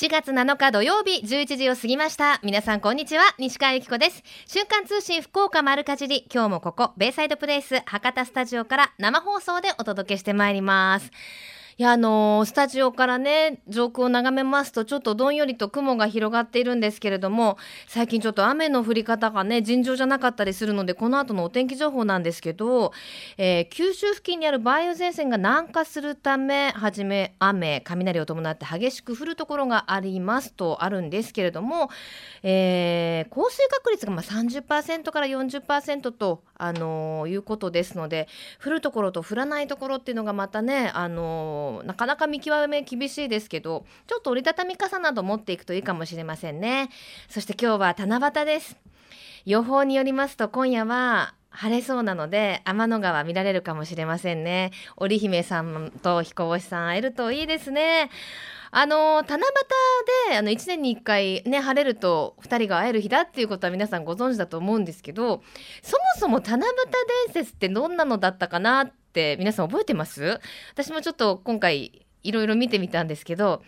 7月7日土曜日11時を過ぎました。皆さんこんにちは。西川由紀子です。瞬間通信福岡丸かじり。今日もここベイサイドプレイス博多スタジオから生放送でお届けしてまいります。いやあのー、スタジオからね上空を眺めますとちょっとどんよりと雲が広がっているんですけれども最近ちょっと雨の降り方がね尋常じゃなかったりするのでこの後のお天気情報なんですけど、えー、九州付近にある梅雨前線が南下するためはじめ雨雷を伴って激しく降るところがありますとあるんですけれども、えー、降水確率がまあ30%から40%と、あのー、いうことですので降るところと降らないところっていうのがまたね、あのーなかなか見極め厳しいですけどちょっと折りたたみ傘など持っていくといいかもしれませんね。そして今日は七夕です。予報によりますと今夜は晴れそうなので天の川見られるかもしれませんね。織姫さんと彦星さん会えるといいですね。あの七夕であの1年に1回ね晴れると2人が会える日だっていうことは皆さんご存知だと思うんですけどそもそも七夕伝説ってどんなのだったかなって皆さん覚えてます？私もちょっと今回いろいろ見てみたんですけど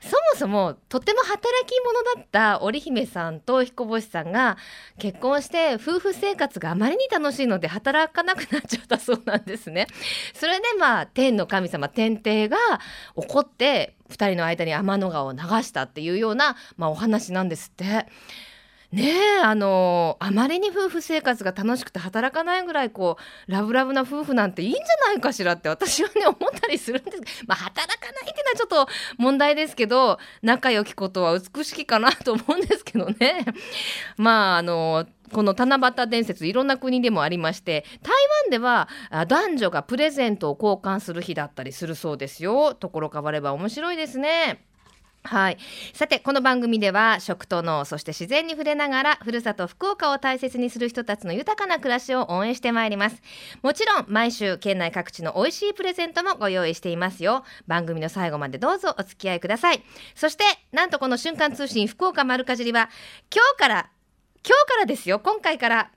そもそもとても働き者だった織姫さんと彦星さんが結婚して夫婦生活があまりに楽しいので働かなくなっちゃったそうなんですね。それでまあ天の神様天帝が怒って2人の間に天の川を流したっていうような、まあ、お話なんですって。ねえあのあまりに夫婦生活が楽しくて働かないぐらいこうラブラブな夫婦なんていいんじゃないかしらって私はね思ったりするんですまあ働かないっていうのはちょっと問題ですけど仲良きことは美しきかなと思うんですけどね まああのこの七夕伝説いろんな国でもありまして台湾では男女がプレゼントを交換する日だったりするそうですよところ変われば面白いですね。はい。さて、この番組では食と脳、そして自然に触れながら、ふるさと福岡を大切にする人たちの豊かな暮らしを応援してまいります。もちろん、毎週、県内各地の美味しいプレゼントもご用意していますよ。番組の最後までどうぞお付き合いください。そして、なんとこの瞬間通信福岡丸かじりは、今日から、今日からですよ、今回から、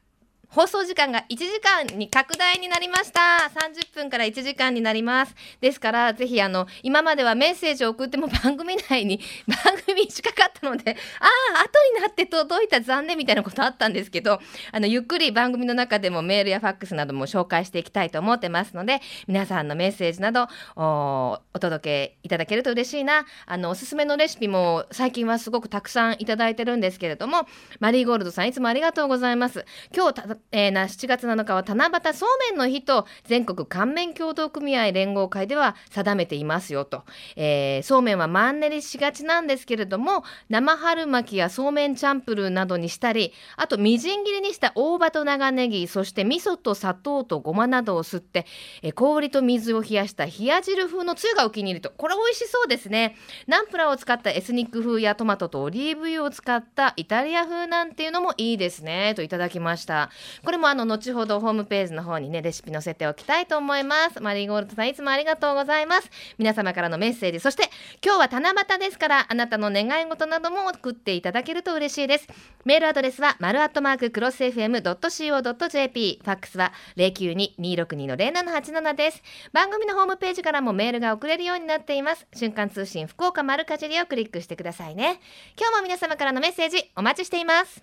放送時間が1時間に拡大になりました。30分から1時間になります。ですからぜひあの今まではメッセージを送っても 番組内に番組近かったのでああ後になって届いた残念みたいなことあったんですけどあのゆっくり番組の中でもメールやファックスなども紹介していきたいと思ってますので皆さんのメッセージなどお届けいただけると嬉しいな。あのおすすめのレシピも最近はすごくたくさんいただいてるんですけれどもマリーゴールドさんいつもありがとうございます。今日えー、7月7日は七夕そうめんの日と全国乾麺協同組合連合会では定めていますよと、えー、そうめんはマンネリしがちなんですけれども生春巻きやそうめんチャンプルーなどにしたりあとみじん切りにした大葉と長ネギそして味噌と砂糖とごまなどを吸って、えー、氷と水を冷やした冷や汁風のつゆがお気に入りと。これ美味しそうですね。ナンプラーを使ったエスニック風やトマトとオリーブ油を使ったイタリア風なんていうのもいいですね。といただきましたこれもあの後ほどホームページの方にねレシピ載せておきたいと思います。マリーゴールドさんいつもありがとうございます。皆様からのメッセージそして今日は七夕ですからあなたの願い事なども送っていただけると嬉しいです。メールアドレスは丸アットマーククロス FM.co.jp ファックスは092-262の0787です。番組のホームページからもメールが送れるようになっています。瞬間通信福岡丸かじりをクリックしてくださいね。今日も皆様からのメッセージお待ちしています。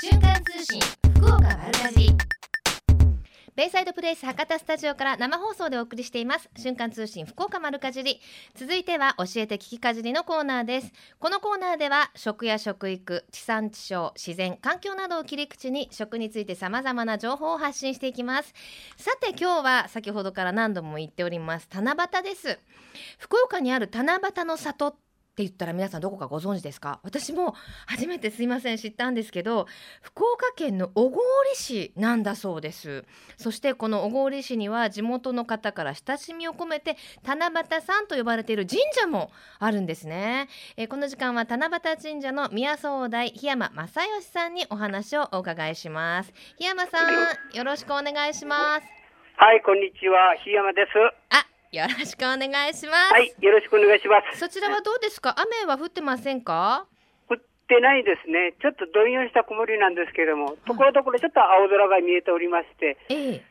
瞬間通信。福岡丸かじり。ベイサイドプレイス博多スタジオから生放送でお送りしています。瞬間通信福岡丸かじり。続いては教えて聞きかじりのコーナーです。このコーナーでは食や食育地産地消自然環境などを切り口に食について様々な情報を発信していきます。さて今日は先ほどから何度も言っております七夕です。福岡にある七夕の里って言ったら皆さんどこかご存知ですか？私も初めてすいません知ったんですけど福岡県の小郡市なんだそうです。そしてこの小郡市には地元の方から親しみを込めて七夕さんと呼ばれている神社もあるんですね、えー、この時間は七夕神社の宮総大檜山正義さんにお話をお伺いします。檜山さんよろしくお願いします。はいこんにちは。檜山です。あよろしくお願いします。はい、よろしくお願いします。そちらはどうですか？雨は降ってませんか？降ってないですね。ちょっとどんよりした曇りなんですけれども、ところどころちょっと青空が見えておりまして、ええ、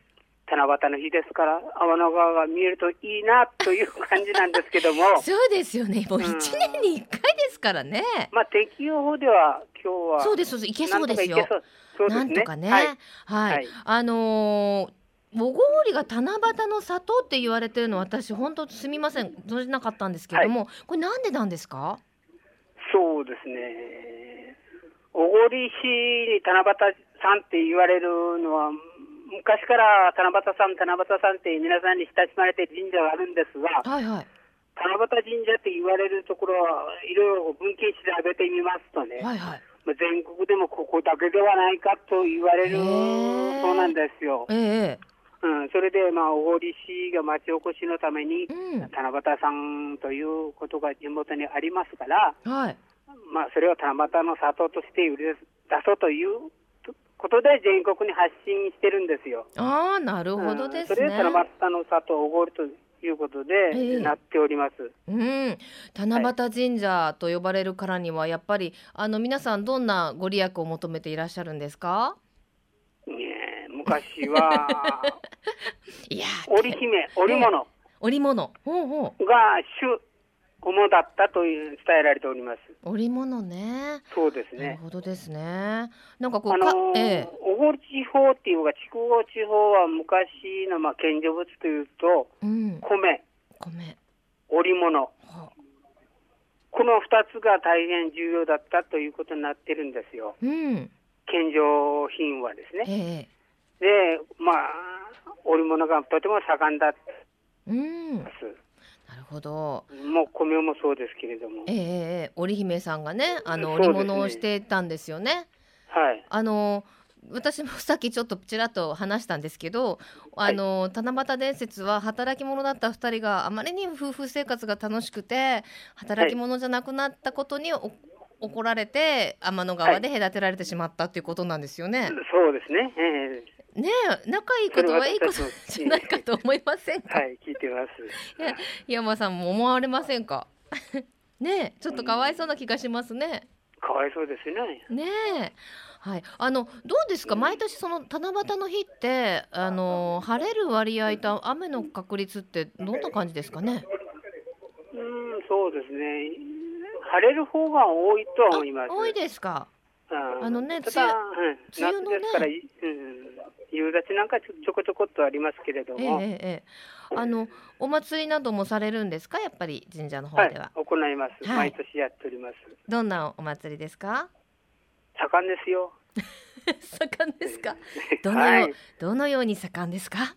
七夕の日ですから、天の川が見えるといいなという感じなんですけども、そうですよね。もううん。一年に一回ですからね、まあ、天気予報では今日は、そうですそうです。いけそうですよ。なんとかね。はい。はい、はい。あのーおごりが七夕の里って言われてるの私本当すみません。存じなかったんですけれども、これなんでなんですか？そうですね。小郡市に七夕さんって言われるのは、昔から七夕さん、七夕さんって皆さんに親しまれて神社があるんですが、はいはい。七夕神社って言われるところはいろいろ文献調べてみますとね、はいはい。まあ全国でもここだけではないかと言われるそうなんですよ。ええうん、それで、まあ、小郡市が町おこしのために、うん。七夕さんということが地元にありますから、はい。まあ、それを七夕の里として売り出そうということで全国に発信してるんですよ。ああなるほどですね、うんそれで七夕の里をおごるということで、ええ。なっております。うん、七夕神社と呼ばれるからにはやっぱりあの皆さんどんなご利益を求めていらっしゃるんですか？昔は。いや織姫、織物。織物。ほうほう。が主主だったという伝えられております。織物ね。そうですなるね。ほどですね。なんかこうあか、のーええ。小郡地方っていうか、筑後地方は昔のまあ献上物というと、うん。米、米。織物、は。この2つが大変重要だったということになってるんですよ。うん。献上品はですね。ええで、まあ、織物がとても盛んだうんなんです。るほどもう米もそうですけれども。ええええ織姫さんがねあの織物をしてたんですよねはい。あの私もさっきちょっとちらっと話したんですけど、あの七夕伝説は働き者だった2人があまりに夫婦生活が楽しくて働き者じゃなくなったことにお怒られて天の川で隔てられてしまったっていうことなんですよね。そうですね。えねえ仲いいことはいいことじゃないかと思いませんか、えはい、聞いてます。いや山さんも思われませんか？ねえちょっとかわいそうな気がしますね。かわいそうですね。ねえ。はい、あのどうですか？毎年その七夕の日ってあの晴れる割合と雨の確率ってどんな感じですかね？うん、そうですね。晴れる方が多いとは思います。多いですか？うんあのね梅うん梅雨のねから、いうん、夕立なんかちょこちょこっとありますけれどええも、ええええあのお祭りなどもされるんですか？やっぱり神社の方はいでは。、行います。はい毎年やっております。どんなお祭りですか？盛んですよ。盛んですか？どのよう、はいどのように盛んですか？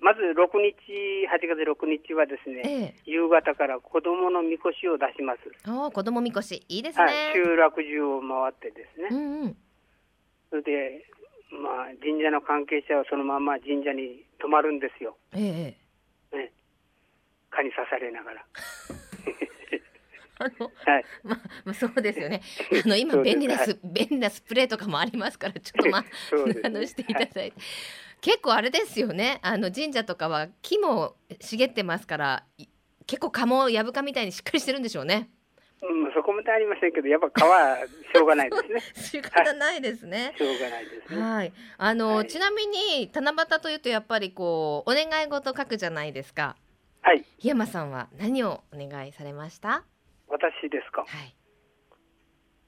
うん、まず6日、8月6日はですね、ええ。夕方から子供のみこしを出します。ああ子供みこしいいですはい、ね。集落中を回ってですね。うんうん。それで、まあ、神社の関係者はそのまま神社に泊まるんですよ。ええええ。ね、蚊に刺されながら。あのはい。まあ、まあ、そうですよね。あの今便利なス、便利なスプレーとかもありますから、ちょっとまあ、あのしていただいて。結構あれですよね。あの神社とかは木も茂ってますから、い結構蚊もヤブ蚊みたいにしっかりしてるんでしょうね。うん、そこまでありませんけど、やっぱ蚊はしょうがないですね。仕方ないですね。しょうがないですね。はい。あの、はいちなみに七夕というとやっぱりこうお願い事書くじゃないですか。はい。檜山さんは何をお願いされました？私ですか？はい。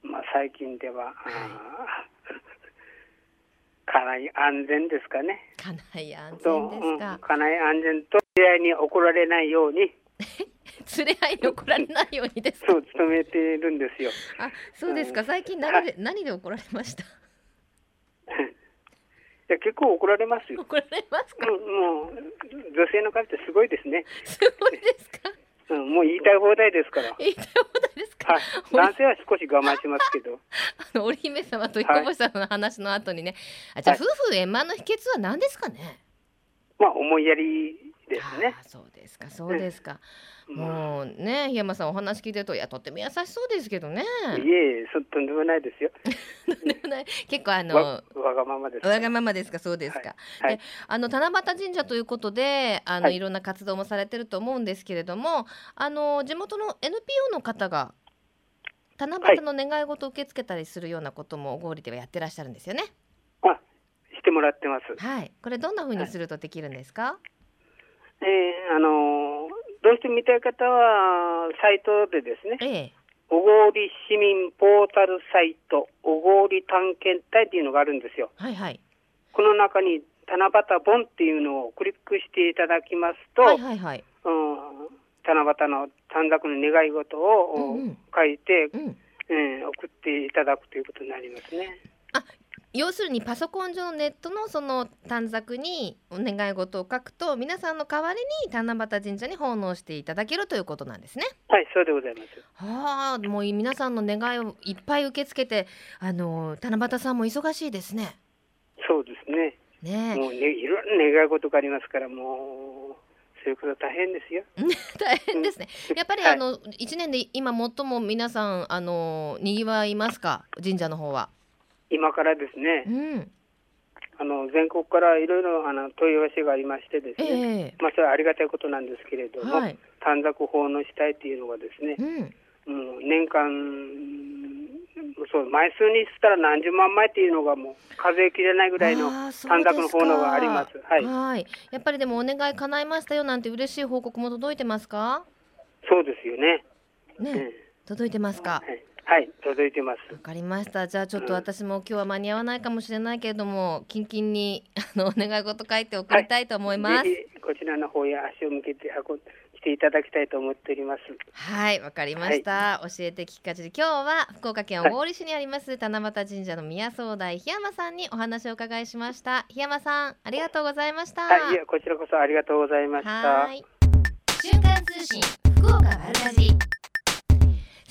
まあ、最近では、あー家内安全ですかね。家内安全ですか。家内安全と、出会いに怒られないように、連れ合いに怒られないようにですかそう、努めているんですよ。あ、そうですか。最近何で、何で怒られました？いや結構怒られますよ。怒られますか？うん、もう、女性の数ってすごいですね。すごいですか？うん、もう言いたい放題ですから。言いたい放題ですか？はい、男性は少し我慢しますけど、あの織姫様と彦星さんの話の後にね。あ、じゃあ、はい夫婦円満の秘訣は何ですかね？まあ、思いやりですね。そうですか。そうですか。うんもうね、檜山さんお話聞いてると、いや、とっても優しそうですけどね。いえ、そとんでもないですよ。でもね結構あの。わわがままです。わがままですかそうですか、はいはいであの七夕神社ということであの、はいい、ろんな活動もされてると思うんですけれどもあの地元の NPO の方が七夕の願い事を受け付けたりするようなことも小郡ではやってらっしゃるんですよね。あ、してもらってます。はい。これどんな風にするとできるんですか？えーあのどうしても見たい方は、サイトでですね、ええ。小郡市民ポータルサイト、小郡探検隊っていうのがあるんですよ。はいはい。この中に七夕本っていうのをクリックしていただきますと、はいはいはい。うん、七夕の短冊の願い事を、うんうん書いて、うん。えー送っていただくということになりますね。あ、要するにパソコン上のネットのその短冊にお願い事を書くと皆さんの代わりに七夕神社に奉納していただけるということなんですね。はい、そうでございます。はあ、もう皆さんの願いをいっぱい受け付けて、あの七夕さんも忙しいですね。そうですね。ねもうね、いろんな願い事がありますから、もう、そういうこと大変ですよ。え、大変ですね。やっぱりはいあの一年で今最も皆さんあの賑わいますか？神社の方は。今からですうね、ん。あの全国からいろいろあの問い合わせがありましてですえね、えまあ、それはありがたいことなんですけれども、はい。短冊奉納したいっていうのがですねう、ん。もう年間、うんそう枚数にしたら何十万枚っていうのがもう数えきれないぐらいの短冊の奉納があります。はい、はい。やっぱりでもお願い叶いましたよなんて嬉しい報告も届いてますか？そうですよね。ね、うん届いてますか？はい、はい、届いてます。わかりました。じゃあちょっと私も今日は間に合わないかもしれないけれども、キンキンにあのお願い事書いて送りたいと思います。ぜひこちらの方へ足を向けて運ん来ていただきたいと思っております。はい、わかりました。教えて聞かじり。今日は福岡県小郡市にあります七夕神社の宮総大檜山さんにお話をお伺いしました。檜山さん、ありがとうございました。はい、いやこちらこそありがとうございました。はーい。瞬間通信福岡丸かじり。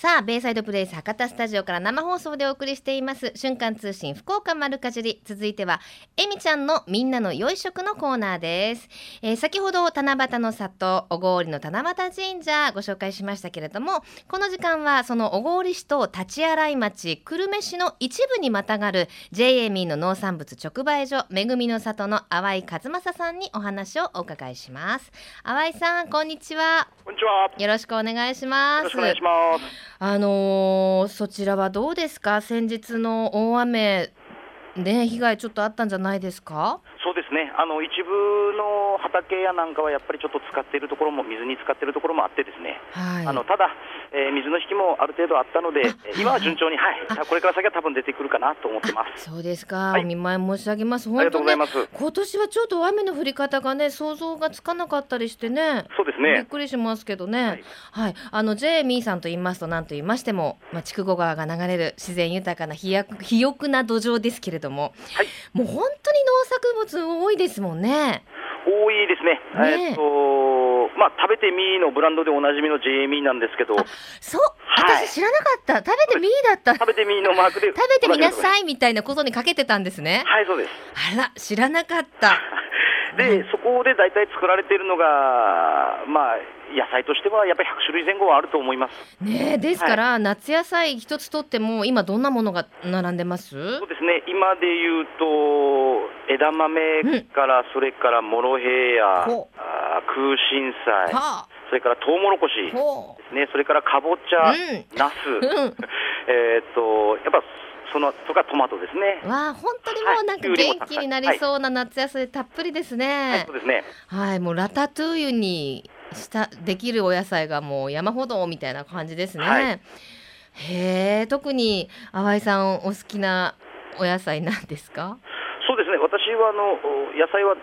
さあ、ベイサイドプレイス博多スタジオから生放送でお送りしています瞬間通信福岡丸かじり。続いては、えみちゃんのみんなの良い食のコーナーです。えー先ほど七夕の里、小郡の七夕神社ご紹介しましたけれども、この時間はその小郡市と立洗い町、久留米市の一部にまたがる JA の農産物直売所、めぐみの里の淡井和正さんにお話をお伺いします。淡井さん、こんにちは。こんにちは。よよろしくお願いします。ろしくお願いします。あのーそちらはどうですか？先日の大雨ね被害ちょっとあったんじゃないですか？そうですね。あの一部の畑やなんかはやっぱりちょっと使っているところも水に使っているところもあってですね。はいあのただ、えー水の引きもある程度あったので、えー今は順調にはい。これから先は多分出てくるかなと思ってます。そうですか、はいお見舞い申し上げますありがとうございねます。今年はちょっと雨の降り方がね想像がつかなかったりしてねそうですびっね。くりしますけどね。ははいい、あの J ミーさんと言いますと何と言いましても、まあ、筑後川が流れる自然豊かな肥沃な土壌ですけれども、はいもう本当に農作物多いですもんね。多いですね。ねええーっとまあ食べてみーのブランドでおなじみのーなんですけど、そう、はい私知らなかった。食べてみーだった。食べてみーのマークで食べてみない。さいみたいなことにかけてたんですね。はい、そうです。あら、知らなかった。で、そこで大体作られているのが、まあ、野菜としてはやっぱり100種類前後はあると思います。ねえ、ですから、夏野菜一つとっても、今どんなものが並んでます？そうですね、今で言うと、枝豆から、それからモロヘイヤ、空心菜、はそれからトウモロコシですね、それからかぼちゃ、うん。ナス。えーっと、やっぱそのとかトマトですね。わあ、本当にもうなんかはい元気になりそうな夏野菜たっぷりですはい、ねそう。ですね。はい、もうラタトゥーユにしたできるお野菜がもう山ほどみたいな感じですね。はいへえ、特に淡井さんお好きなお野菜なんですか？そうですね、私はあのお野菜は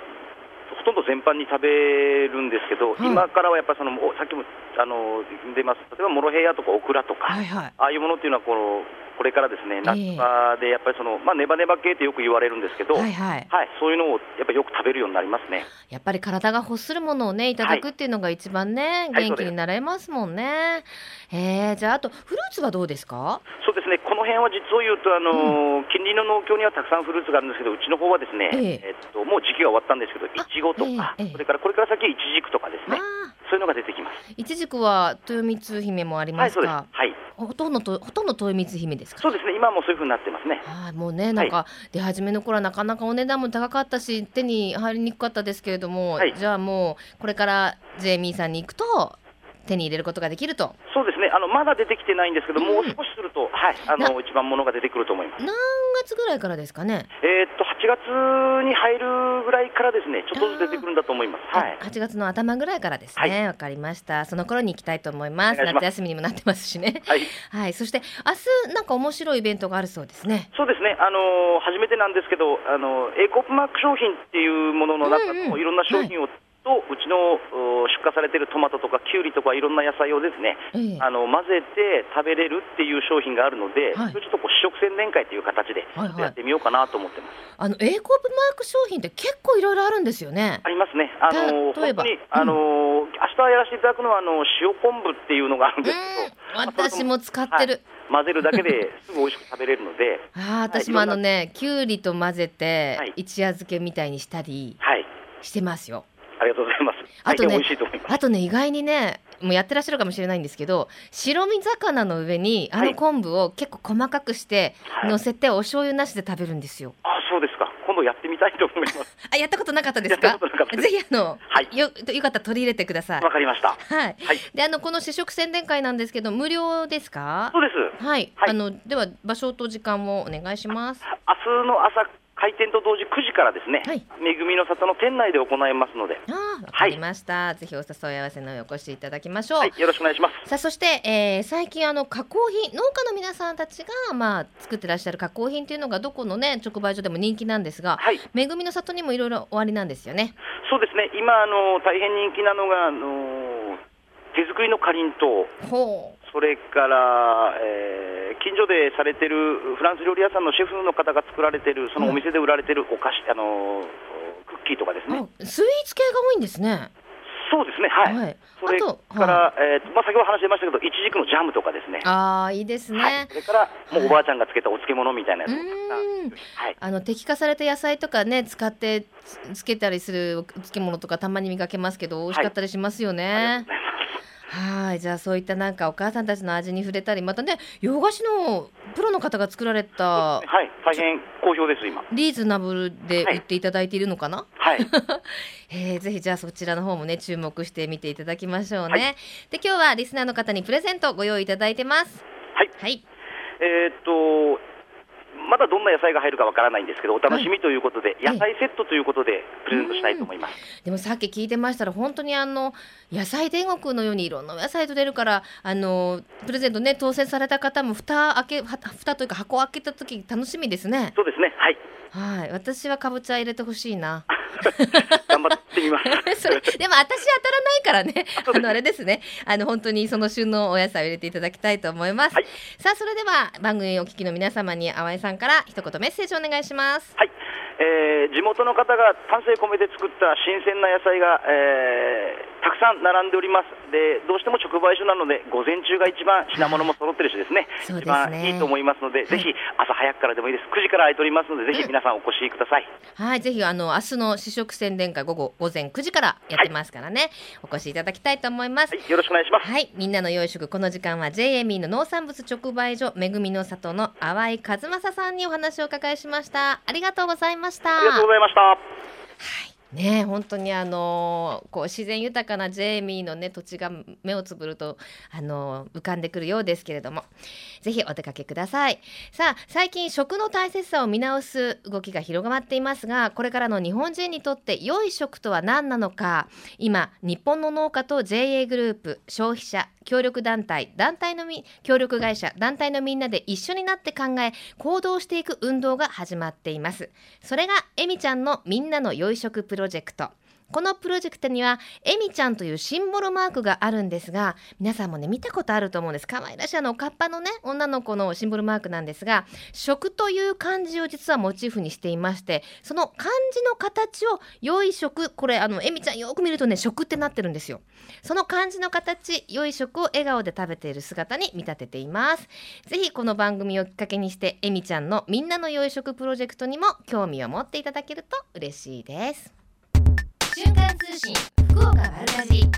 ほとんど全般に食べるんですけど、はい今からはやっぱりそのおさっきもあの出ます、例えばモロヘイヤとかオクラとか、はいはい。ああいうものっていうのはこのこれからですね、ええ夏場でやっぱりその、まあ、ネバネバ系ってよく言われるんですけど、ははいいはい。そういうのをやっぱりよく食べるようになりますね。やっぱり体が欲するものをねいただくっていうのが一番ね、はい元気になれますもんね。へえ、じゃああとフルーツはどうですか？そうですね、この辺は実を言うと、あの近隣の農協にはたくさんフルーツがあるんですけど、うちの方はですね、えええっと、もう時期が終わったんですけど、いちごとか、ええええそれからこれから先、いちじくとかですあね、あ、そういうのが出てきます。いちじくは豊光姫もありはい、ます。か？はい。ほとんどとほとんど豊光姫ですか？そうですね、今はもうそういうふうになってますね。はい、もうね、なんか出始めの頃はなかなかお値段も高かったし、手に入りにくかったですけれども、はいじゃあもうこれからジェイミーさんに行くと手に入れることができると。そうですね、あのまだ出てきてないんですけど、うんもう少しすると、はい、あの一番ものが出てくると思います。何月ぐらいからですかね？えーっと、8月に入るぐらいからですね、ちょっとずつ出てくるんだと思います。はい。8月の頭ぐらいからですね。わ、かりました。その頃に行きたいと思います。夏休みにもなってますしね。はい。はい。そして明日なんか面白いイベントがあるそうですね。そうですね、あのー初めてなんですけど、あのーエコープマーク商品っていうものの中うんうんのいろんな商品を、とうちのお出荷されているトマトとかキュウリとかいろんな野菜をですね、ええ。あの混ぜて食べれるっていう商品があるので、はい。ちょっとこう試食宣伝会という形ではいはい。やってみようかなと思ってます。あの A コープマーク商品って結構いろいろあるんですよね。ありますね。あのー例えば。本当に、あのー明日やらせていただくのはあの塩昆布っていうのがあるんですけど、うん、私も使ってる。はい。混ぜるだけで すぐ美味しく食べれるので、ああ、私もあのね、きゅうりと混ぜて、はい。一夜漬けみたいにしたりはい、してますよ。ありがとうございます。あとね。あとね、意外にね、もうやってらっしゃるかもしれないんですけど、白身魚の上にあのはい昆布を結構細かくしてはい乗せてお醤油なしで食べるんですよ。あ、そうですか。今度やってみたいと思います。あ、やったことなかったですやっかたことなかったですぜひあの、はいよ、よかったら取り入れてください。わかりました。はい。はい。で、あの、この試食宣伝会なんですけど、無料ですか？そうです。はい。はいあの、では、場所と時間をお願いします。明日の朝開店と同時9時からですね、はいめぐみの里の店内で行いますので、ああ、わかりました。ぜひお誘い合わせの上お越しいただきましょう。はい、よろしくお願いします。さあそして、えー最近あの加工品農家の皆さんたちがまあ作ってらっしゃる加工品っていうのがどこのね直売所でも人気なんですが、はい、めぐみの里にもいろいろおありなんですよね。そうですね。今あの大変人気なのがあの手作りのかりんとう、ほそれから、えー近所でされてるフランス料理屋さんのシェフの方が作られてるそのお店で売られてるお菓子、あのクッキーとかですう、ね。あスイーツ系が多いんですね。そうですね。はい。はいそれから、えーまあ先ほど話しましたけど、いちじくのジャムとかですね。ああいいですね。はい、それから、もうおばあちゃんがつけたお漬物みたいなやつもたくさんはい、あの摘化された野菜とかね使ってつつけたりするお漬物とかたまに見かけますけど美味しかったりしますよね。はい、じゃあそういったなんかお母さんたちの味に触れたり、またね、洋菓子のプロの方が作られたはい、大変好評です、今。リーズナブルで売っていただいているのかな、はい、えーぜひじゃあそちらの方もね注目して見ていただきましょうね。はい。で今日はリスナーの方にプレゼントご用意いただいてます。はい、はい、えーっと、まだどんな野菜が入るかわからないんですけど、お楽しみということで、はい。野菜セットということでプレゼントしたいと思います。でもさっき聞いてましたら本当にあの野菜天国のようにいろんなお野菜と出るからあのプレゼントね当選された方も蓋開けは蓋というか箱を開けた時楽しみですね。そうですね、はい、はい、私はかぼちゃ入れてほしいな。頑張ってみます。それでも私当たらないからね。あのあれですね。あの本当にその旬のお野菜を入れていただきたいと思います、はい。さあそれでは番組お聞きの皆様に淡井さんから一言メッセージお願いします。はい、えー地元の方が丹精込めて作った新鮮な野菜が、えーたくさん並んでおります。で、どうしても直売所なので、午前中が一番品物も揃ってるしですね、ね一番いいと思いますので、いぜひ朝早くからでもいいです。9時から空いておりますので、ぜひ皆さんお越しください。はいぜひあの明日の試食宣伝会午後午前9時からやってますからね、お越しいただきたいと思いますはい、よろしくお願いします。はい、みんなの養殖この時間は JME の農産物直売所めぐみの里の淡井和正さんにお話をお伺いしましたありがとうございましたありがとうございました。ね本当にあのこう自然豊かなジェイミーのね土地が目をつぶるとあの浮かんでくるようですけれどもぜひお出かけください。さあ最近食の大切さを見直す動きが広がっていますがこれからの日本人にとって良い食とは何なのか今日本の農家と JA グループ消費者協力団体団体のみ協力会社団体のみんなで一緒になって考え行動していく運動が始まっています。それがえみちゃんのみんなの良い食プロジェクト。このプロジェクトにはえみちゃんというシンボルマークがあるんですが皆さんもね見たことあると思うんです。可愛らしいあのおかっぱのね女の子のシンボルマークなんですが食という漢字を実はモチーフにしていましてその漢字の形を良い食これあのえみちゃんよく見るとね食ってなってるんですよ。その漢字の形良い食を笑顔で食べている姿に見立てています。ぜひこの番組をきっかけにしてえみちゃんのみんなの良い食プロジェクトにも興味を持っていただけると嬉しいです。瞬間通信福岡丸かじり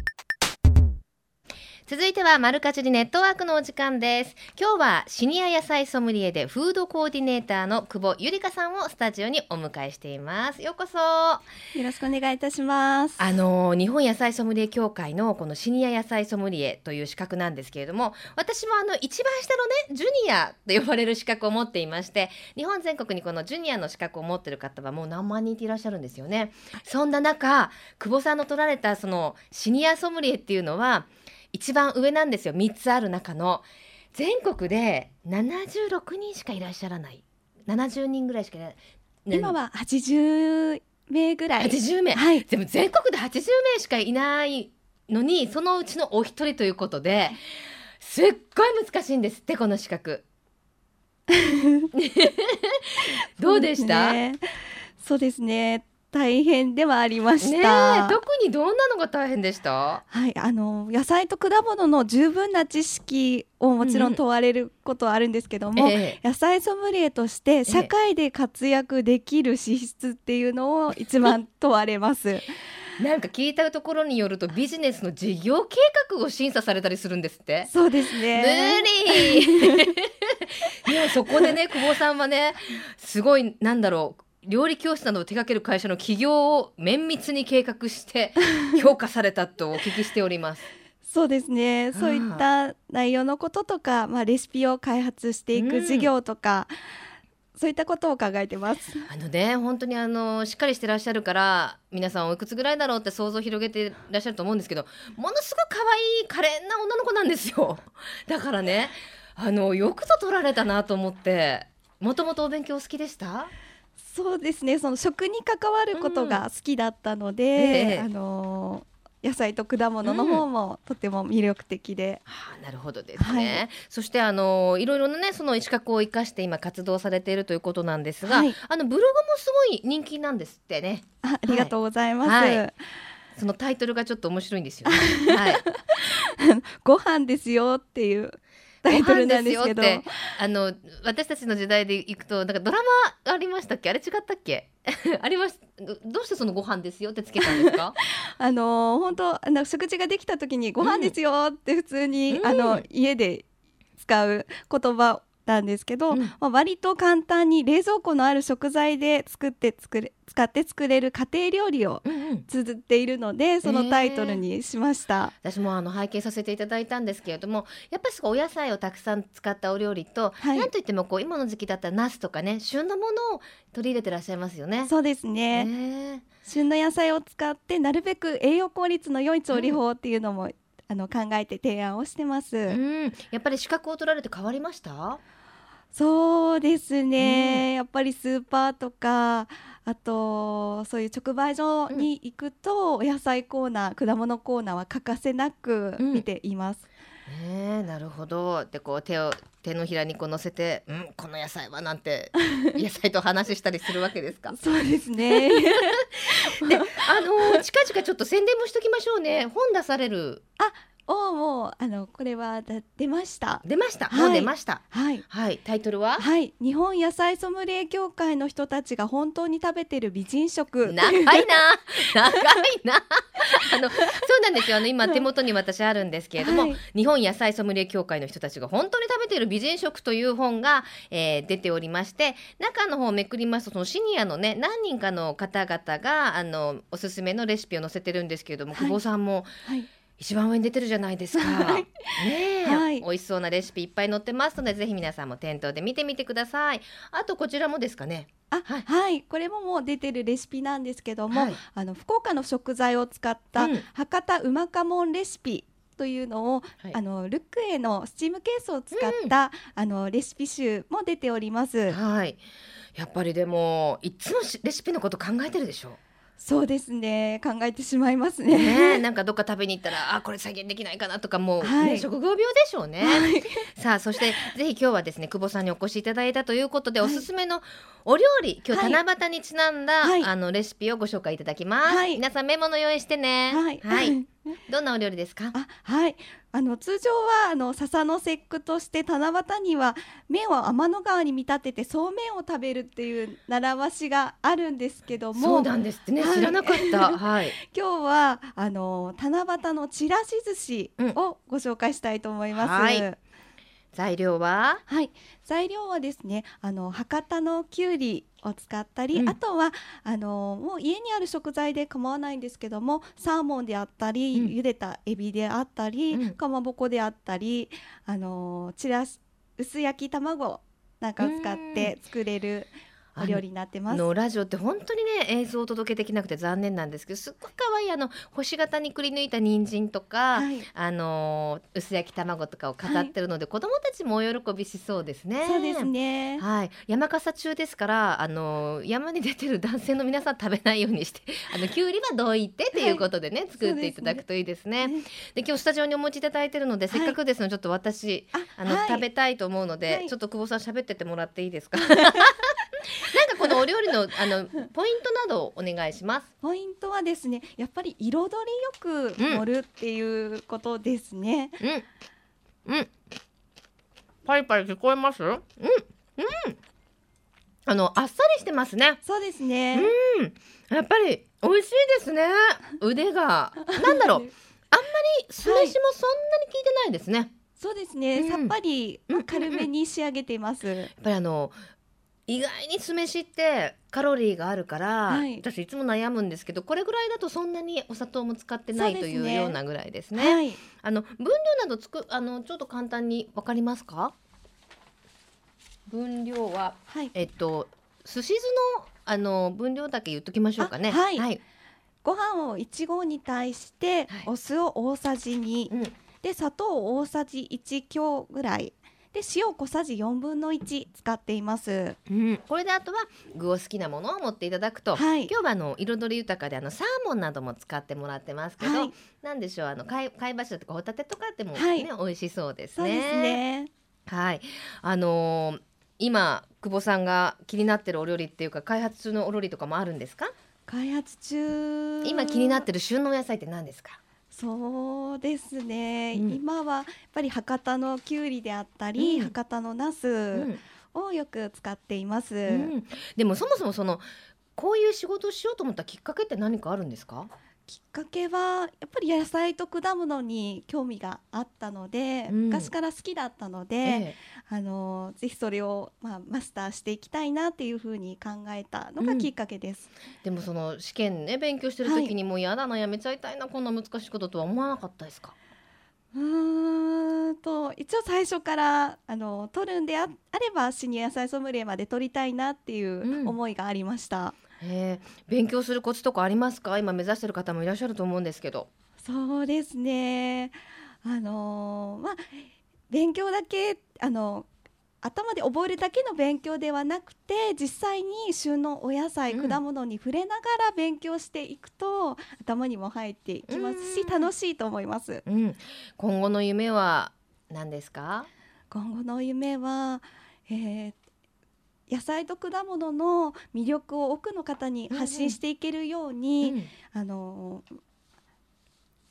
続いてはマルカチリネットワークのお時間です。今日はシニア野菜ソムリエでフードコーディネーターの久保ゆりかさんをスタジオにお迎えしています。ようこそ。あよろしくお願いいたします。の日本野菜ソムリエ協会のこのシニア野菜ソムリエという資格なんですけれども私もあの一番下のねジュニアと呼ばれる資格を持っていまして日本全国にこのジュニアの資格を持っている方はもう何万人いらっしゃるんですよね。そんな中久保さんの取られたそのシニアソムリエっていうのは一番上なんですよ。3つある中の。全国で76人しかいらっしゃらない。70人ぐらいしかいない。今は80名ぐらい。80名、はい。でも全国で80名しかいないのにそのうちのお一人ということですっごい難しいんですってこの資格。どうでした？そうですね。大変ではありましえた。特にどんなのが大変でした？はい、あの野菜と果物の十分な知識をもちろん問われることはあるんですけども、ええ野菜ソムリエとして社会で活躍できる資質っていうのを一番問われます。なんか聞いたところによるとビジネスの事業計画を審査されたりするんですってそうです無ね。理 いやそこでね久保さんはねすごいなんだろう料理教室などを手掛ける会社の起業を綿密に計画して 評価されたとお聞きしております。そうですね。そういった内容のこととか、まあレシピを開発していうんく事業とか、そういったことを考えてます。あのね本当にあのしっかりしてらっしゃるから皆さんおいくつぐらいだろうって想像を広げてらっしゃると思うんですけどものすごく可愛い可憐な女の子なんですよ だからねあのよくぞ取られたなと思ってもともとお勉強お好きでした？そうですね。その食に関わることが好きだったので、ええ。あのー野菜と果物の方もとても魅力的で、はあ、なるほどですね、はい。そしてあのいろいろなねその資格を生かして今活動されているということなんですが、はい。あのブログもすごい人気なんですってね。あありがとうございます。はい。そのタイトルがちょっと面白いんですよね。はい、ご飯ですよっていうタイトルなんですけど。ご飯よって。あの私たちの時代でいくとなんかドラマありましたっけ？あれ違ったっけ？ありましどどうしてそのご飯ですよってつけたんですか？あのー本当あの食事ができた時にご飯ですよって普通に、うん。あの家で使う言葉なんですけど、うん。まあ、割と簡単に冷蔵庫のある食材で作って作れ使って作れる家庭料理をうんうん。綴っているのでそのタイトルにしました。私もあの拝見させていただいたんですけれどもやっぱりすごいお野菜をたくさん使ったお料理と、はい。なんといってもこう今の時期だったらナスとかね旬のものを取り入れてらっしゃいますよね。そうですね。ね旬の野菜を使ってなるべく栄養効率の良い調理法っていうのも、あの考えて提案をしてます。うん、やっぱり資格を取られて変わりました？そうですね、やっぱりスーパーとかあとそういう直売所に行くと、お野菜コーナー果物コーナーは欠かせなくうん。見ています、ねえなるほど。でこう手を手のひらにこう乗せて「うんこの野菜は」なんて 野菜と話したりするわけですか？そうですね。であのー近々ちょっと宣伝もしときましょうね。本出されるおもうあのこれはだ出ました。出ました、はい。もう出ました。はい。はい。タイトルは？はい。日本野菜ソムリエ協会の人たちが本当に食べてる美人食。長いな。長いな。あのそうなんですよ。あの今手元に私あるんですけれども、はい。日本野菜ソムリエ協会の人たちが本当に食べている美人食という本が、えー出ておりまして中の方をめくりますとそのシニアのね何人かの方々があのおすすめのレシピを載せてるんですけれども、はい。久保さんもはい一番上に出てるじゃないですか。はいねえ、はい美味しそうなレシピいっぱい載ってますのでぜひ皆さんも店頭で見てみてください。あとこちらもですかね。あははいい、これももう出てるレシピなんですけども、はいあの福岡の食材を使ったうん博多うまかもんレシピというのを、はいあのルックエのスチームケースを使った、あのレシピ集も出ております。はい。やっぱりでもいつもしレシピのこと考えてるでしょ？そうですね、考えてしまいますねえ、ね。なんかどっか食べに行ったらあこれ再現できないかなとかもう、ねはい職業病でしょうね。さあそしてぜひ今日はですね久保さんにお越しいただいたということで、はいおすすめのお料理今日はい七夕にちなんだ、はいあのレシピをご紹介いただきます。はい皆さんメモの用意してね。はい、はい。どんなお料理ですか？あ、はい。あの通常はあの笹の節句として七夕には麺を天の川に見立ててそうめんを食べるっていう習わしがあるんですけどもそうなんですってね、はい。知らなかった。はい。今日はあの七夕のちらし寿司をご紹介したいと思います。はい材料は？はい、材料はですね、あの博多のきゅうりを使ったり、うん。あとはあのもう家にある食材で構わないんですけども、サーモンであったり、うん。茹でたエビであったり、うん。かまぼこであったり、あのちらし薄焼き卵なんかを使って作れるお料理になってます。のラジオって本当にね映像をお届けできなくて残念なんですけどすっごい可愛いあの星型にくり抜いた人参とか、はい、あのー薄焼き卵とかを飾ってるので、子供たちもお喜びしそうですね。そうですね。はい、山笠中ですから、あのー山に出てる男性の皆さん食べないようにして、あのきゅうりはどいてということでね、作っていただくといいですね。ねで今日スタジオにお持ちいただいてるので、せっかくですのでちょっと私あの、はい食べたいと思うので、はいちょっと久保さん喋っててもらっていいですか？お料理のあのポイントなどをお願いします。ポイントはですね、やっぱり彩りよく盛るっていうことですね。うん。うん。パリパリ聞こえます？うん。うん。あのあっさりしてますね。そうですね。うん。やっぱり美味しいですね。腕がなんだろう。酢飯もそんなに効いてないですね。そうですね、うんさっぱり、うんまあ軽めに仕上げています。やっぱりあの意外に酢飯ってカロリーがあるから、はい私いつも悩むんですけどこれぐらいだとそんなにお砂糖も使ってないというようなぐらいですね。はい、あの分量などつくあのちょっと簡単にわかりますか？分量ははい、えっと寿司酢のあの分量だけ言っときましょうかね。あはいはい。ご飯を1合に対して、はいお酢を大さじ2、うん。で砂糖を大さじ1強ぐらい、で塩小さじ4分の1使っています。うん、これであとは具を好きなものを持っていただくと、はい今日はあの彩り豊かであのサーモンなども使ってもらってますけど、はいなんでしょうあの貝貝柱とかホタテとかでもね、はい美味しそうですそうですね。ね。はい、あのー今久保さんが気になってるお料理っていうか開発中のお料理とかもあるんですか？開発中。今気になってる旬のお野菜って何ですか？そうですね、うん。今はやっぱり博多のきゅうりであったり、うん。博多のナうスん。をよく使っています。うん。でもそもそもそのこういう仕事をしようと思ったきっかけって何かあるんですか？きっかけはやっぱり野菜と果物に興味があったので、うん昔から好きだったので、えあのぜひそれを、まあ、マスターしていきたいなっていうふうに考えたのがきっかけです。えでもその試験ね勉強してる時にもうやだなやめちゃいたいなこんな難しいこととは思わなかったですか？うーんと一応最初からあの取るんでああればシニア野菜ソムリエまで取りたいなっていうんう思いがありました。えー勉強するコツとかありますか？今目指してる方もいらっしゃると思うんですけど。そうですね。あのまあ勉強だけあの頭で覚えるだけの勉強ではなくて実際に旬のお野菜、うん果物に触れながら勉強していくと頭にも入っていきますしうん楽しいと思います。うん。今後の夢は何ですか？今後の夢は、えー野菜と果物の魅力を多くの方に発信していけるように、あの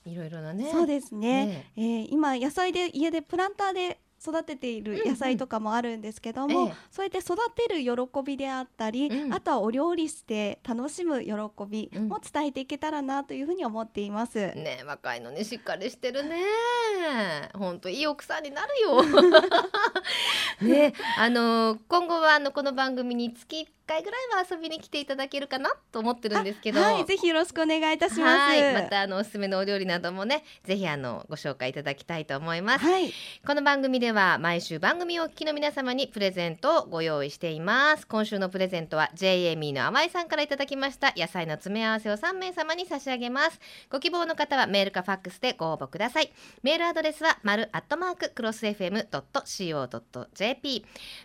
いろいろなね。そうですね。ねえー今野菜で家でプランターで育てている野菜とかもあるんですけども、ええそうやって育てる喜びであったり、うんあとはお料理して楽しむ喜びうんも伝えていけたらなというふうに思っています。ね若いのにしっかりしてるね。本当いい奥さんになるよ。ねあの今後はあのこの番組に月1回ぐらいは遊びに来ていただけるかなと思ってるんですけど。はい、ぜひよろしくお願いいたします。はいまたあのおすすめのお料理などもねぜひあのご紹介いただきたいと思います。はい、この番組では毎週番組をお聞きの皆様にプレゼントをご用意しています今週のプレゼントは JME の淡井さんからいただきました野菜の詰め合わせを3名様に差し上げますご希望の方はメールかファックスでご応募くださいメールアドレスは丸アットマーククロス FM.co.jp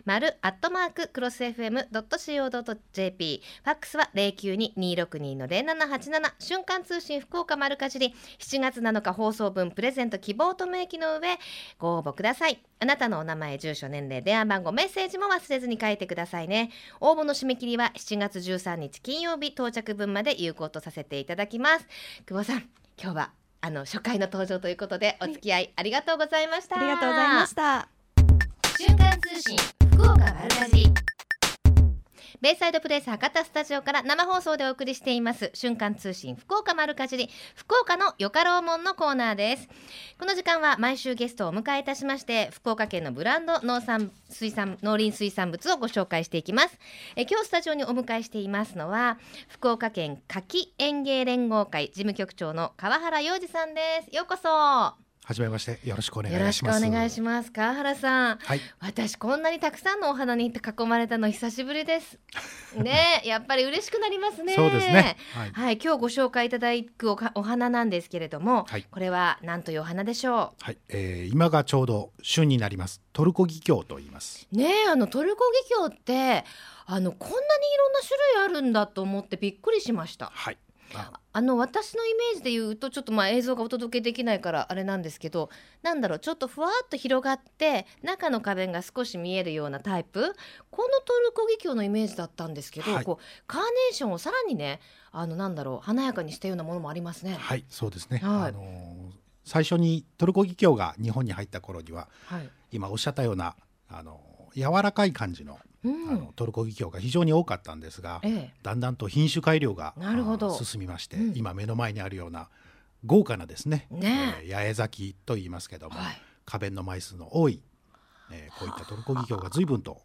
丸アットマーククロス FM.co.jp ファックスは092262の0787瞬間通信福岡丸かじり。7月7日放送分プレゼント希望と明記の上ご応募ください。あなたのお名前住所年齢電話番号メッセージも忘れずに書いてくださいね。応募の締め切りは7月13日金曜日到着分まで有効とさせていただきます。久保さん今日はあの初回の登場ということでお付き合いありがとうございました、ありがとうございました。瞬間通信福岡丸かじりベイサイドプレイス博多スタジオから生放送でお送りしています。瞬間通信福岡丸かじり福岡のよかろうもんのコーナーです。この時間は毎週ゲストをお迎えいたしまして福岡県のブランド農産水産農林水産物をご紹介していきます。え今日スタジオにお迎えしていますのは福岡県夏季園芸連合会事務局長の川原洋二さんです。ようこそ。はじめましてよろしくお願よろいします。しくお願いします川原さんはい、私こんなにたくさんのお花に囲まれたの久しぶりです。ねえやっぱり嬉しくなりますね。そうですね。はい、はい、今日ご紹介いただくおかお花なんですけれども、はいこれは何というお花でしょはい、えー、今がちょうど旬になります。トルコギキョウと言います。う。ねえあのトルコギキョウってあのこんなにいろんな種類あるんだと思ってびっくりしました。はい。あ。あの私のイメージで言うとちょっとまあ映像がお届けできないからあれなんですけどなんだろうちょっとふわっと広がって中の花弁が少し見えるようなタイプ？このトルコギキョウのイメージだったんですけど、はい。こうカーネーションをさらにねあのなんだろう華やかにしたようなものもありますね。はい、そうですね。はい。あのー最初にトルコギキョウが日本に入った頃には、はい。今おっしゃったようなあの柔らかい感じの,、うんあのトルコギキョウが非常に多かったんですが、ええ。だんだんと品種改良が進みまして、うん。今目の前にあるような豪華なですね、ね。えー八重咲きと言いますけども、はい。花弁の枚数の多い、えーこういったトルコギキョウが随分と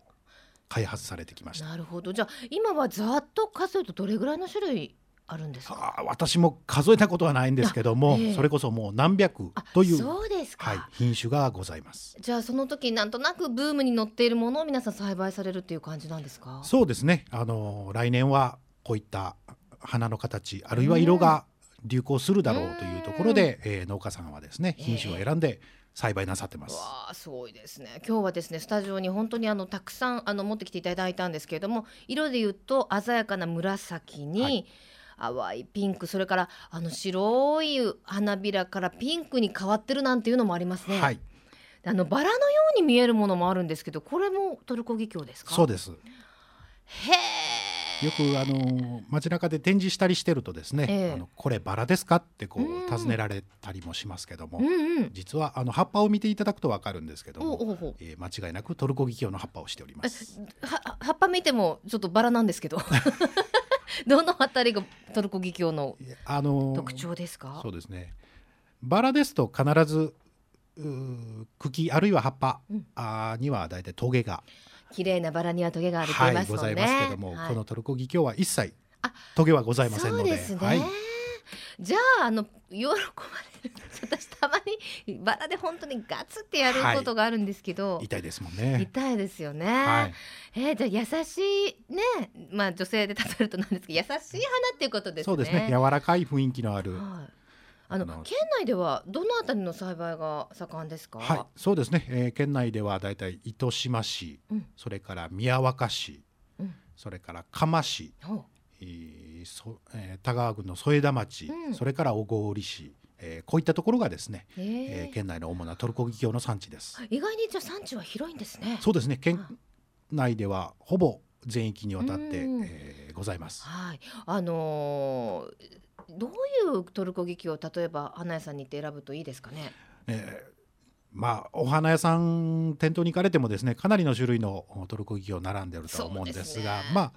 開発されてきました。なるほど。じゃあ今はざっと数えるとどれぐらいの種類あるんですか？私も数えたことはないんですけども、ええ。それこそもう何百あというそうですか、はい、品種がございます。じゃあその時なんとなくブームに乗っているものを皆さん栽培されるっていう感じなんですか？そうですね。あの来年はこういった花の形あるいは色が流行するだろうというところで、えー農家さんはですねええ。品種を選んで栽培なさってます。わあすごいですね。今日はですねスタジオに本当にあのたくさんあの持ってきていただいたんですけれども色で言うと鮮やかな紫に、はい淡いピンクそれからあの白い花びらからピンクに変わってるなんていうのもありますね、はい、あのバラのように見えるものもあるんですけどこれもトルコギキョウですか？そうです。へえ。よくあの街中で展示したりしてるとですね、ええ。あのこれバラですか？ってこう尋ねられたりもしますけども、うんうん。実はあの葉っぱを見ていただくとわかるんですけどおも、うおえー間違いなくトルコギキョウの葉っぱをしております。は葉っぱ見てもちょっとバラなんですけど どのあたりがトルコギキョウのあの特徴ですか？そうですね。バラですと必ず茎あるいは葉っぱ、うんあーにはだいたいトゲが、綺麗なバラにはトゲがあるとはい、言いますもんね。ございますけども、はいこのトルコギキョウは一切あトゲはございませんので、そうですね。はい、じゃああの喜ばれる 私たまにバラで本当にガツってやることがあるんですけど、痛いですもんね。痛いですよね。はい、えー、じゃあ優しいねまあ女性で例えるとなんですけど優しい花っていうことですね。そうですね。柔らかい雰囲気のある、はい。あの県内ではどのあたりの栽培が盛んですか？はい、そうですね。えー県内ではだいたい糸島市、うんそれから宮若市、うんそれから釜市、ほえーそえー田川郡の添田町、うんそれから小郡市、えーこういったところがですね、えーえ県内の主なトルコギキョウの産地です。意外にじゃあ産地は広いんですね。そうですね。県はい内ではほぼ全域にわたって、うんえーございます。はい、あのーどういうトルコギキョウを例えば花屋さんに行って選ぶといいですかね？えーまあお花屋さん店頭に行かれてもですねかなりの種類のトルコギキョウ並んでるとは思うんですがねまあ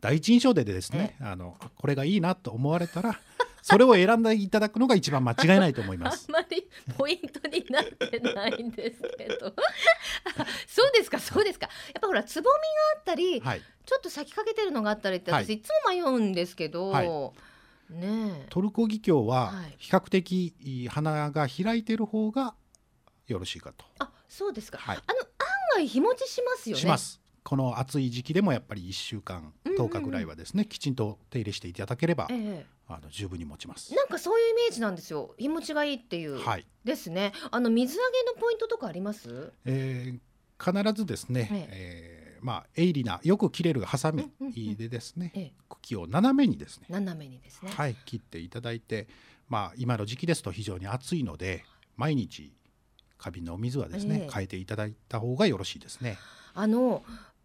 第一印象でですねあのこれがいいなと思われたらそれを選んでいただくのが一番間違いないと思いあんます。まりポイントになってないんですけど。あそうですかそうですか。やっぱほらつぼみがあったり、はい、ちょっと咲きかけてるのがあったりってはい。私いつも迷うんですけど、はい。ねえ。トルコギキョウははい。比較的花が開いてる方がよろしいかと。あそうですか、はい。あの案外日持ちしますよね。します。この暑い時期でもやっぱり1週間うんうん。うん10日ぐらいはですね、きちんと手入れしていただければ、えあの十分に持ちます。え、。なんかそういうイメージなんですよ。日持ちがいいっていう、はい、ですね。あの水揚げのポイントとかあります？えー必ずですね、ええ。ーまあ鋭利なよく切れるハサミうんうんうん。でですね、ええ。茎を斜めにですね、斜めにですね、はい、切っていただいて、まあ今の時期ですと非常に暑いので毎日花瓶のお水はですね、ええ。変えていただいた方がよろしいですね。あの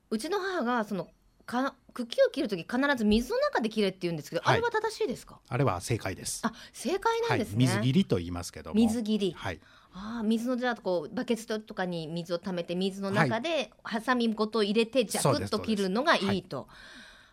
うちの母がそのか茎を切るとき必ず水の中で切れって言うんですけど、はい。あれは正しいですか？あれは正解です。あ正解なはいんです、ね、水切りと言いますけども。水切り。はい。あー水のじゃあこうバケツとかに水を溜めて水の中でハサミごと入れてジャクッと切るのがいいと。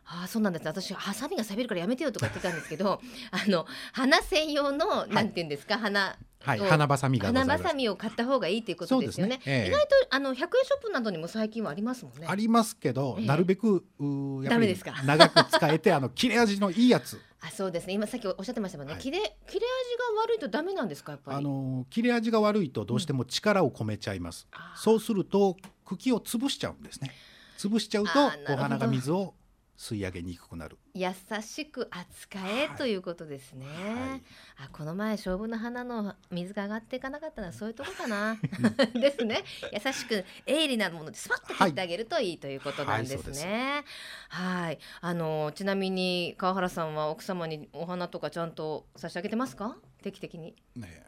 あーそうなんです私ハサミが錆びるからやめてよとか言ってたんですけど あの花専用の、なんていうんですか？花はい。花ばさみが花ばさ。みを買った方がいいということですよね。ね。ええ。意外とあの100円ショップなどにも最近はありますもんね。ありますけど、ええ。なるべくうーやっですか？長く使えてあの切れ味のいいやつ。あそうですね。今さっきおっしゃってましたもんね、はい。切れ切れ味が悪いとダメなんですかやっぱり？あの切れ味が悪いとどうしても力を込めちゃいます、あー。そうすると茎を潰しちゃうんですね。潰しちゃうとお花が水を吸い上げにくくなる、優しく扱え、はい。ということですね。はい。あこの前勝負の花の水が上がっていかなかったのはそういうとこかな。ですね。優しく鋭利なものでスパッと切ってあげるといいということなんですね。はいあのちなみに川原さんは奥様にお花とかちゃんと差し上げてますか？定期的に。ね、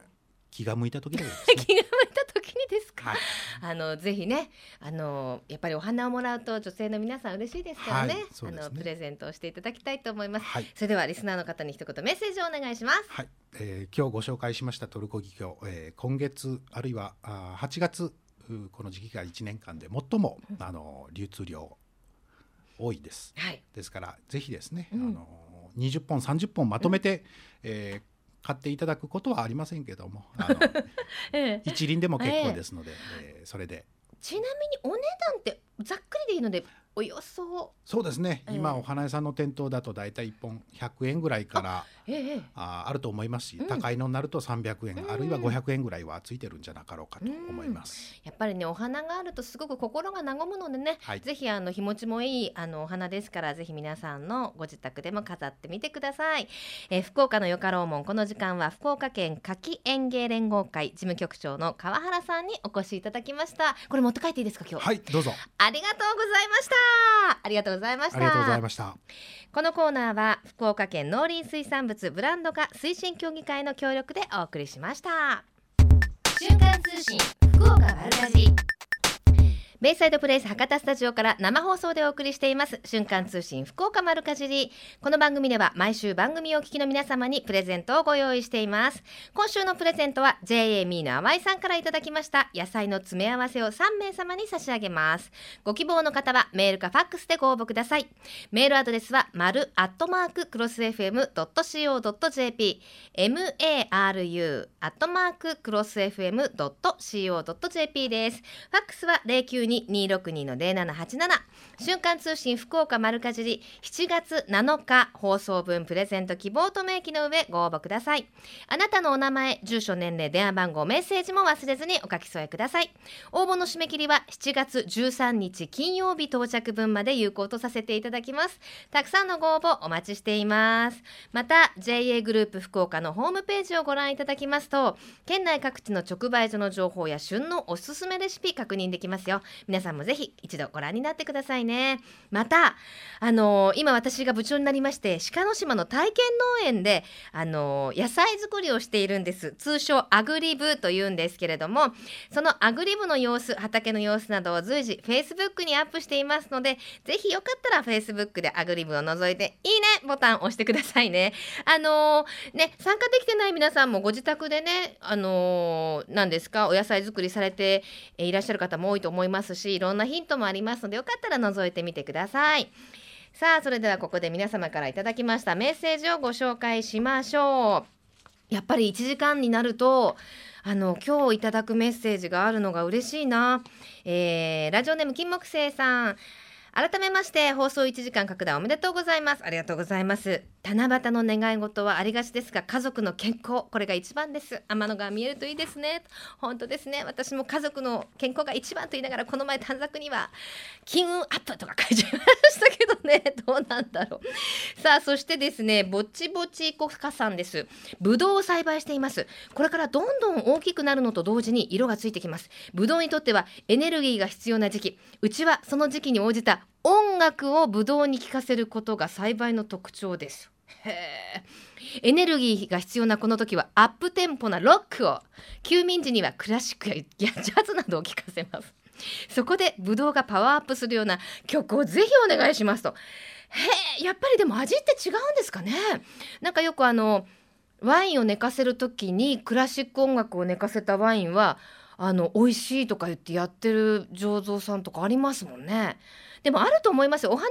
気が向いた時だけですね。気が向いたですか、はい。あのぜひねあのやっぱりお花をもらうと女性の皆さん嬉しいですからね,、はいね。あのプレゼントをしていただきたいと思います。はい。それではリスナーの方に一言メッセージをお願いします。はい、えー今日ご紹介しましたトルコギキョウ、えー今月あるいはあー8月うこの時期が1年間で最も、あの流通量多いです。はい。ですからぜひですね、うん。あの20本30本まとめて、えー買っていただくことはありませんけどもあの ええ。一輪でも結構ですので、えーそれで。ちなみにお値段ってざっくりでいいのでおよそ。そうですね、ええ。今お花屋さんの店頭だと大体1本100円ぐらいからええああると思いますし、うん。高いのになると300円、うん。あるいは500円ぐらいはついてるんじゃなかろうかと思います。やっぱりねお花があるとすごく心が和むのでね、はい。ぜひあの日持ちもいいあのお花ですからぜひ皆さんのご自宅でも飾ってみてください、えー福岡のよかろうもんこの時間は福岡県夏季園芸連合会事務局長の川原さんにお越しいただきました。これ持って帰っていいですか今日、はいどうぞ。ありがとうございましたありがとうございました。ありがとうございました。このコーナーは福岡県農林水産物ブランド化推進協議会の協力でお送りしました。瞬間通信福岡丸かじりベイサイドプレイス博多スタジオから生放送でお送りしています。瞬間通信福岡丸かじり。この番組では毎週番組をお聞きの皆様にプレゼントをご用意しています。今週のプレゼントは JA ミーの淡井さんからいただきました。野菜の詰め合わせを3名様に差し上げます。ご希望の方はメールかファックスでご応募ください。メールアドレスは丸アットマーククロス FM.co.jp maru アットマーククロス FM.co.jp です。ファックスは0 9 2 02-262-0787瞬間通信福岡丸かじり7月7日放送分プレゼント希望と明記の上ご応募ください。あなたのお名前住所年齢電話番号メッセージも忘れずにお書き添えください。応募の締め切りは7月13日金曜日到着分まで有効とさせていただきます。たくさんのご応募お待ちしています。また JA グループ福岡のホームページをご覧いただきますと県内各地の直売所の情報や旬のおすすめレシピ確認できますよ。皆さんもぜひ一度ご覧になってくださいね。またあのー今私が部長になりまして鹿の島の体験農園であのー野菜作りをしているんです。通称アグリ部というんですけれどもそのアグリ部の様子畑の様子などを随時 Facebook にアップしていますのでぜひよかったら Facebook でアグリ部を覗いていいねボタンを押してくださいね。あのーね参加できてない皆さんもご自宅でねあのー何ですかお野菜作りされていらっしゃる方も多いと思いますますしいろんなヒントもありますのでよかったら覗いてみてください。さあそれではここで皆様からいただきましたメッセージをご紹介しましょう。やっぱり1時間になるとあの今日いただくメッセージがあるのが嬉しいな、えーラジオネーム金木星さん。改めまして放送1時間拡大おめでとうございます。ありがとうございます。七夕の願い事はありがちですが家族の健康これが一番です。天の川見えるといいですね。本当ですね。私も家族の健康が一番と言いながらこの前短冊には金運アップとか書いちゃいましたけどね。どうなんだろう。さあそしてですねぼちぼちこかさんです。ぶどうを栽培しています。これからどんどん大きくなるのと同時に色がついてきます。ぶどうにとってはエネルギーが必要な時期。うちはその時期に応じた音楽をぶどうに聴かせることが栽培の特徴です。へえエネルギーが必要なこの時はアップテンポなロックを。休眠時にはクラシックやジャズなどを聴かせます。そこでブドウがパワーアップするような曲をぜひお願いしますと。へえやっぱりでも味って違うんですかね。なんかよくあのワインを寝かせる時にクラシック音楽を寝かせたワインはあの美味しいとか言ってやってる醸造さんとかありますもんね。でもあると思いますお花もね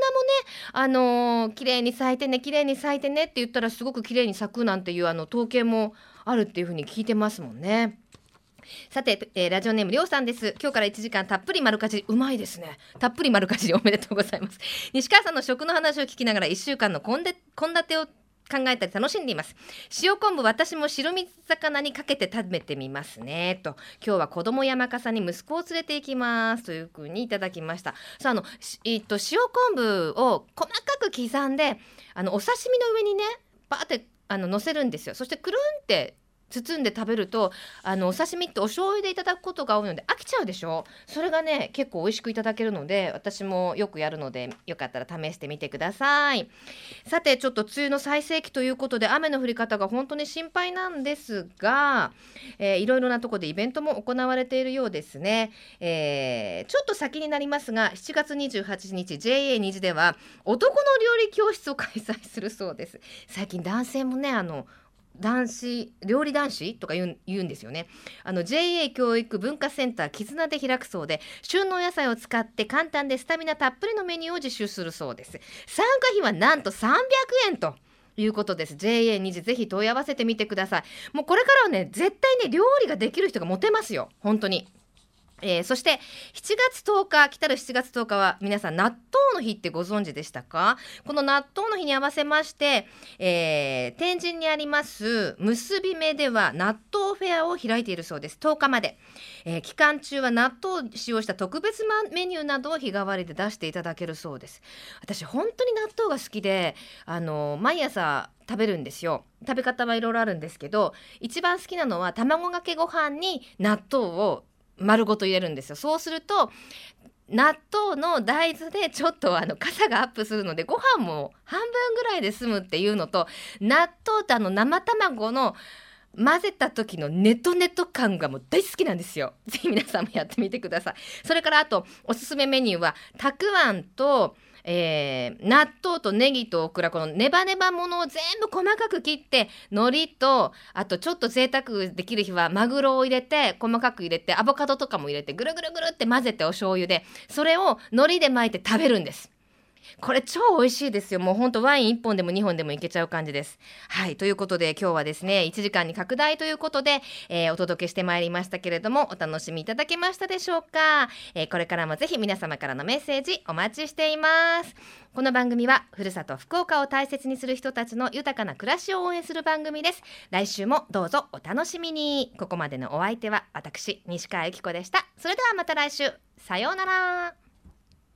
あのー綺麗に咲いてね綺麗に咲いてねって言ったらすごく綺麗に咲くなんていうあの統計もあるっていうふうに聞いてますもんね。さて、えーラジオネームりょうさんです。今日から1時間たっぷり丸かじりうまいですね。たっぷり丸かじりおめでとうございます。西川さんの食の話を聞きながら1週間の献立を考えたり楽しんでいます。塩昆布私も白身魚にかけて食べてみますね。と今日は子供山笠に息子を連れて行きますというふうにいただきました。さああの、えっと塩昆布を細かく刻んであのお刺身の上にねバーってあの乗せるんですよ。そしてくるんって包んで食べるとあのお刺身ってお醤油でいただくことが多いので飽きちゃうでしょ？それがね結構美味しくいただけるので私もよくやるのでよかったら試してみてください。さてちょっと梅雨の最盛期ということで雨の降り方が本当に心配なんですが、えーいろいろなとこでイベントも行われているようですね、えーちょっと先になりますが7月28日 JA 虹では男の料理教室を開催するそうです。最近男性もねあの男子料理男子とか言うんですよね。あの JA 教育文化センター絆で開くそうで旬のお野菜を使って簡単でスタミナたっぷりのメニューを実習するそうです。参加費はなんと300円ということです。JA 2次ぜひ問い合わせてみてください。もうこれからはね絶対ね料理ができる人がモテますよ。本当に。えーそして7月10日来たる7月10日は皆さん納豆の日ってご存知でしたか？この納豆の日に合わせまして、えー天神にあります結び目では納豆フェアを開いているそうです。10日まで、えー期間中は納豆を使用した特別メニューなどを日替わりで出していただけるそうです。私本当に納豆が好きであの毎朝食べるんですよ。食べ方はいろいろあるんですけど一番好きなのは卵かけご飯に納豆を丸ごと入れるんですよそうすると納豆の大豆でちょっとあの傘がアップするのでご飯も半分ぐらいで済むっていうのと納豆とあの生卵の混ぜた時のネトネト感がもう大好きなんですよ。ぜひ皆さんもやってみてください。それからあとおすすめメニューはたくあんとえー納豆とネギとオクラこのネバネバものを全部細かく切って海苔とあとちょっと贅沢できる日はマグロを入れて細かく入れてアボカドとかも入れてぐるぐるぐるって混ぜてお醤油でそれを海苔で巻いて食べるんです。これ超美味しいですよ。もうほんとワイン1本でも2本でもいけちゃう感じです。はい。ということで今日はですね、1時間に拡大ということで、えーお届けしてまいりましたけれども、お楽しみいただけましたでしょうか、えーこれからもぜひ皆様からのメッセージお待ちしています。この番組は、ふるさと福岡を大切にする人たちの豊かな暮らしを応援する番組です。来週もどうぞお楽しみに。ここまでのお相手は私、西川由紀子でした。それではまた来週。さようなら。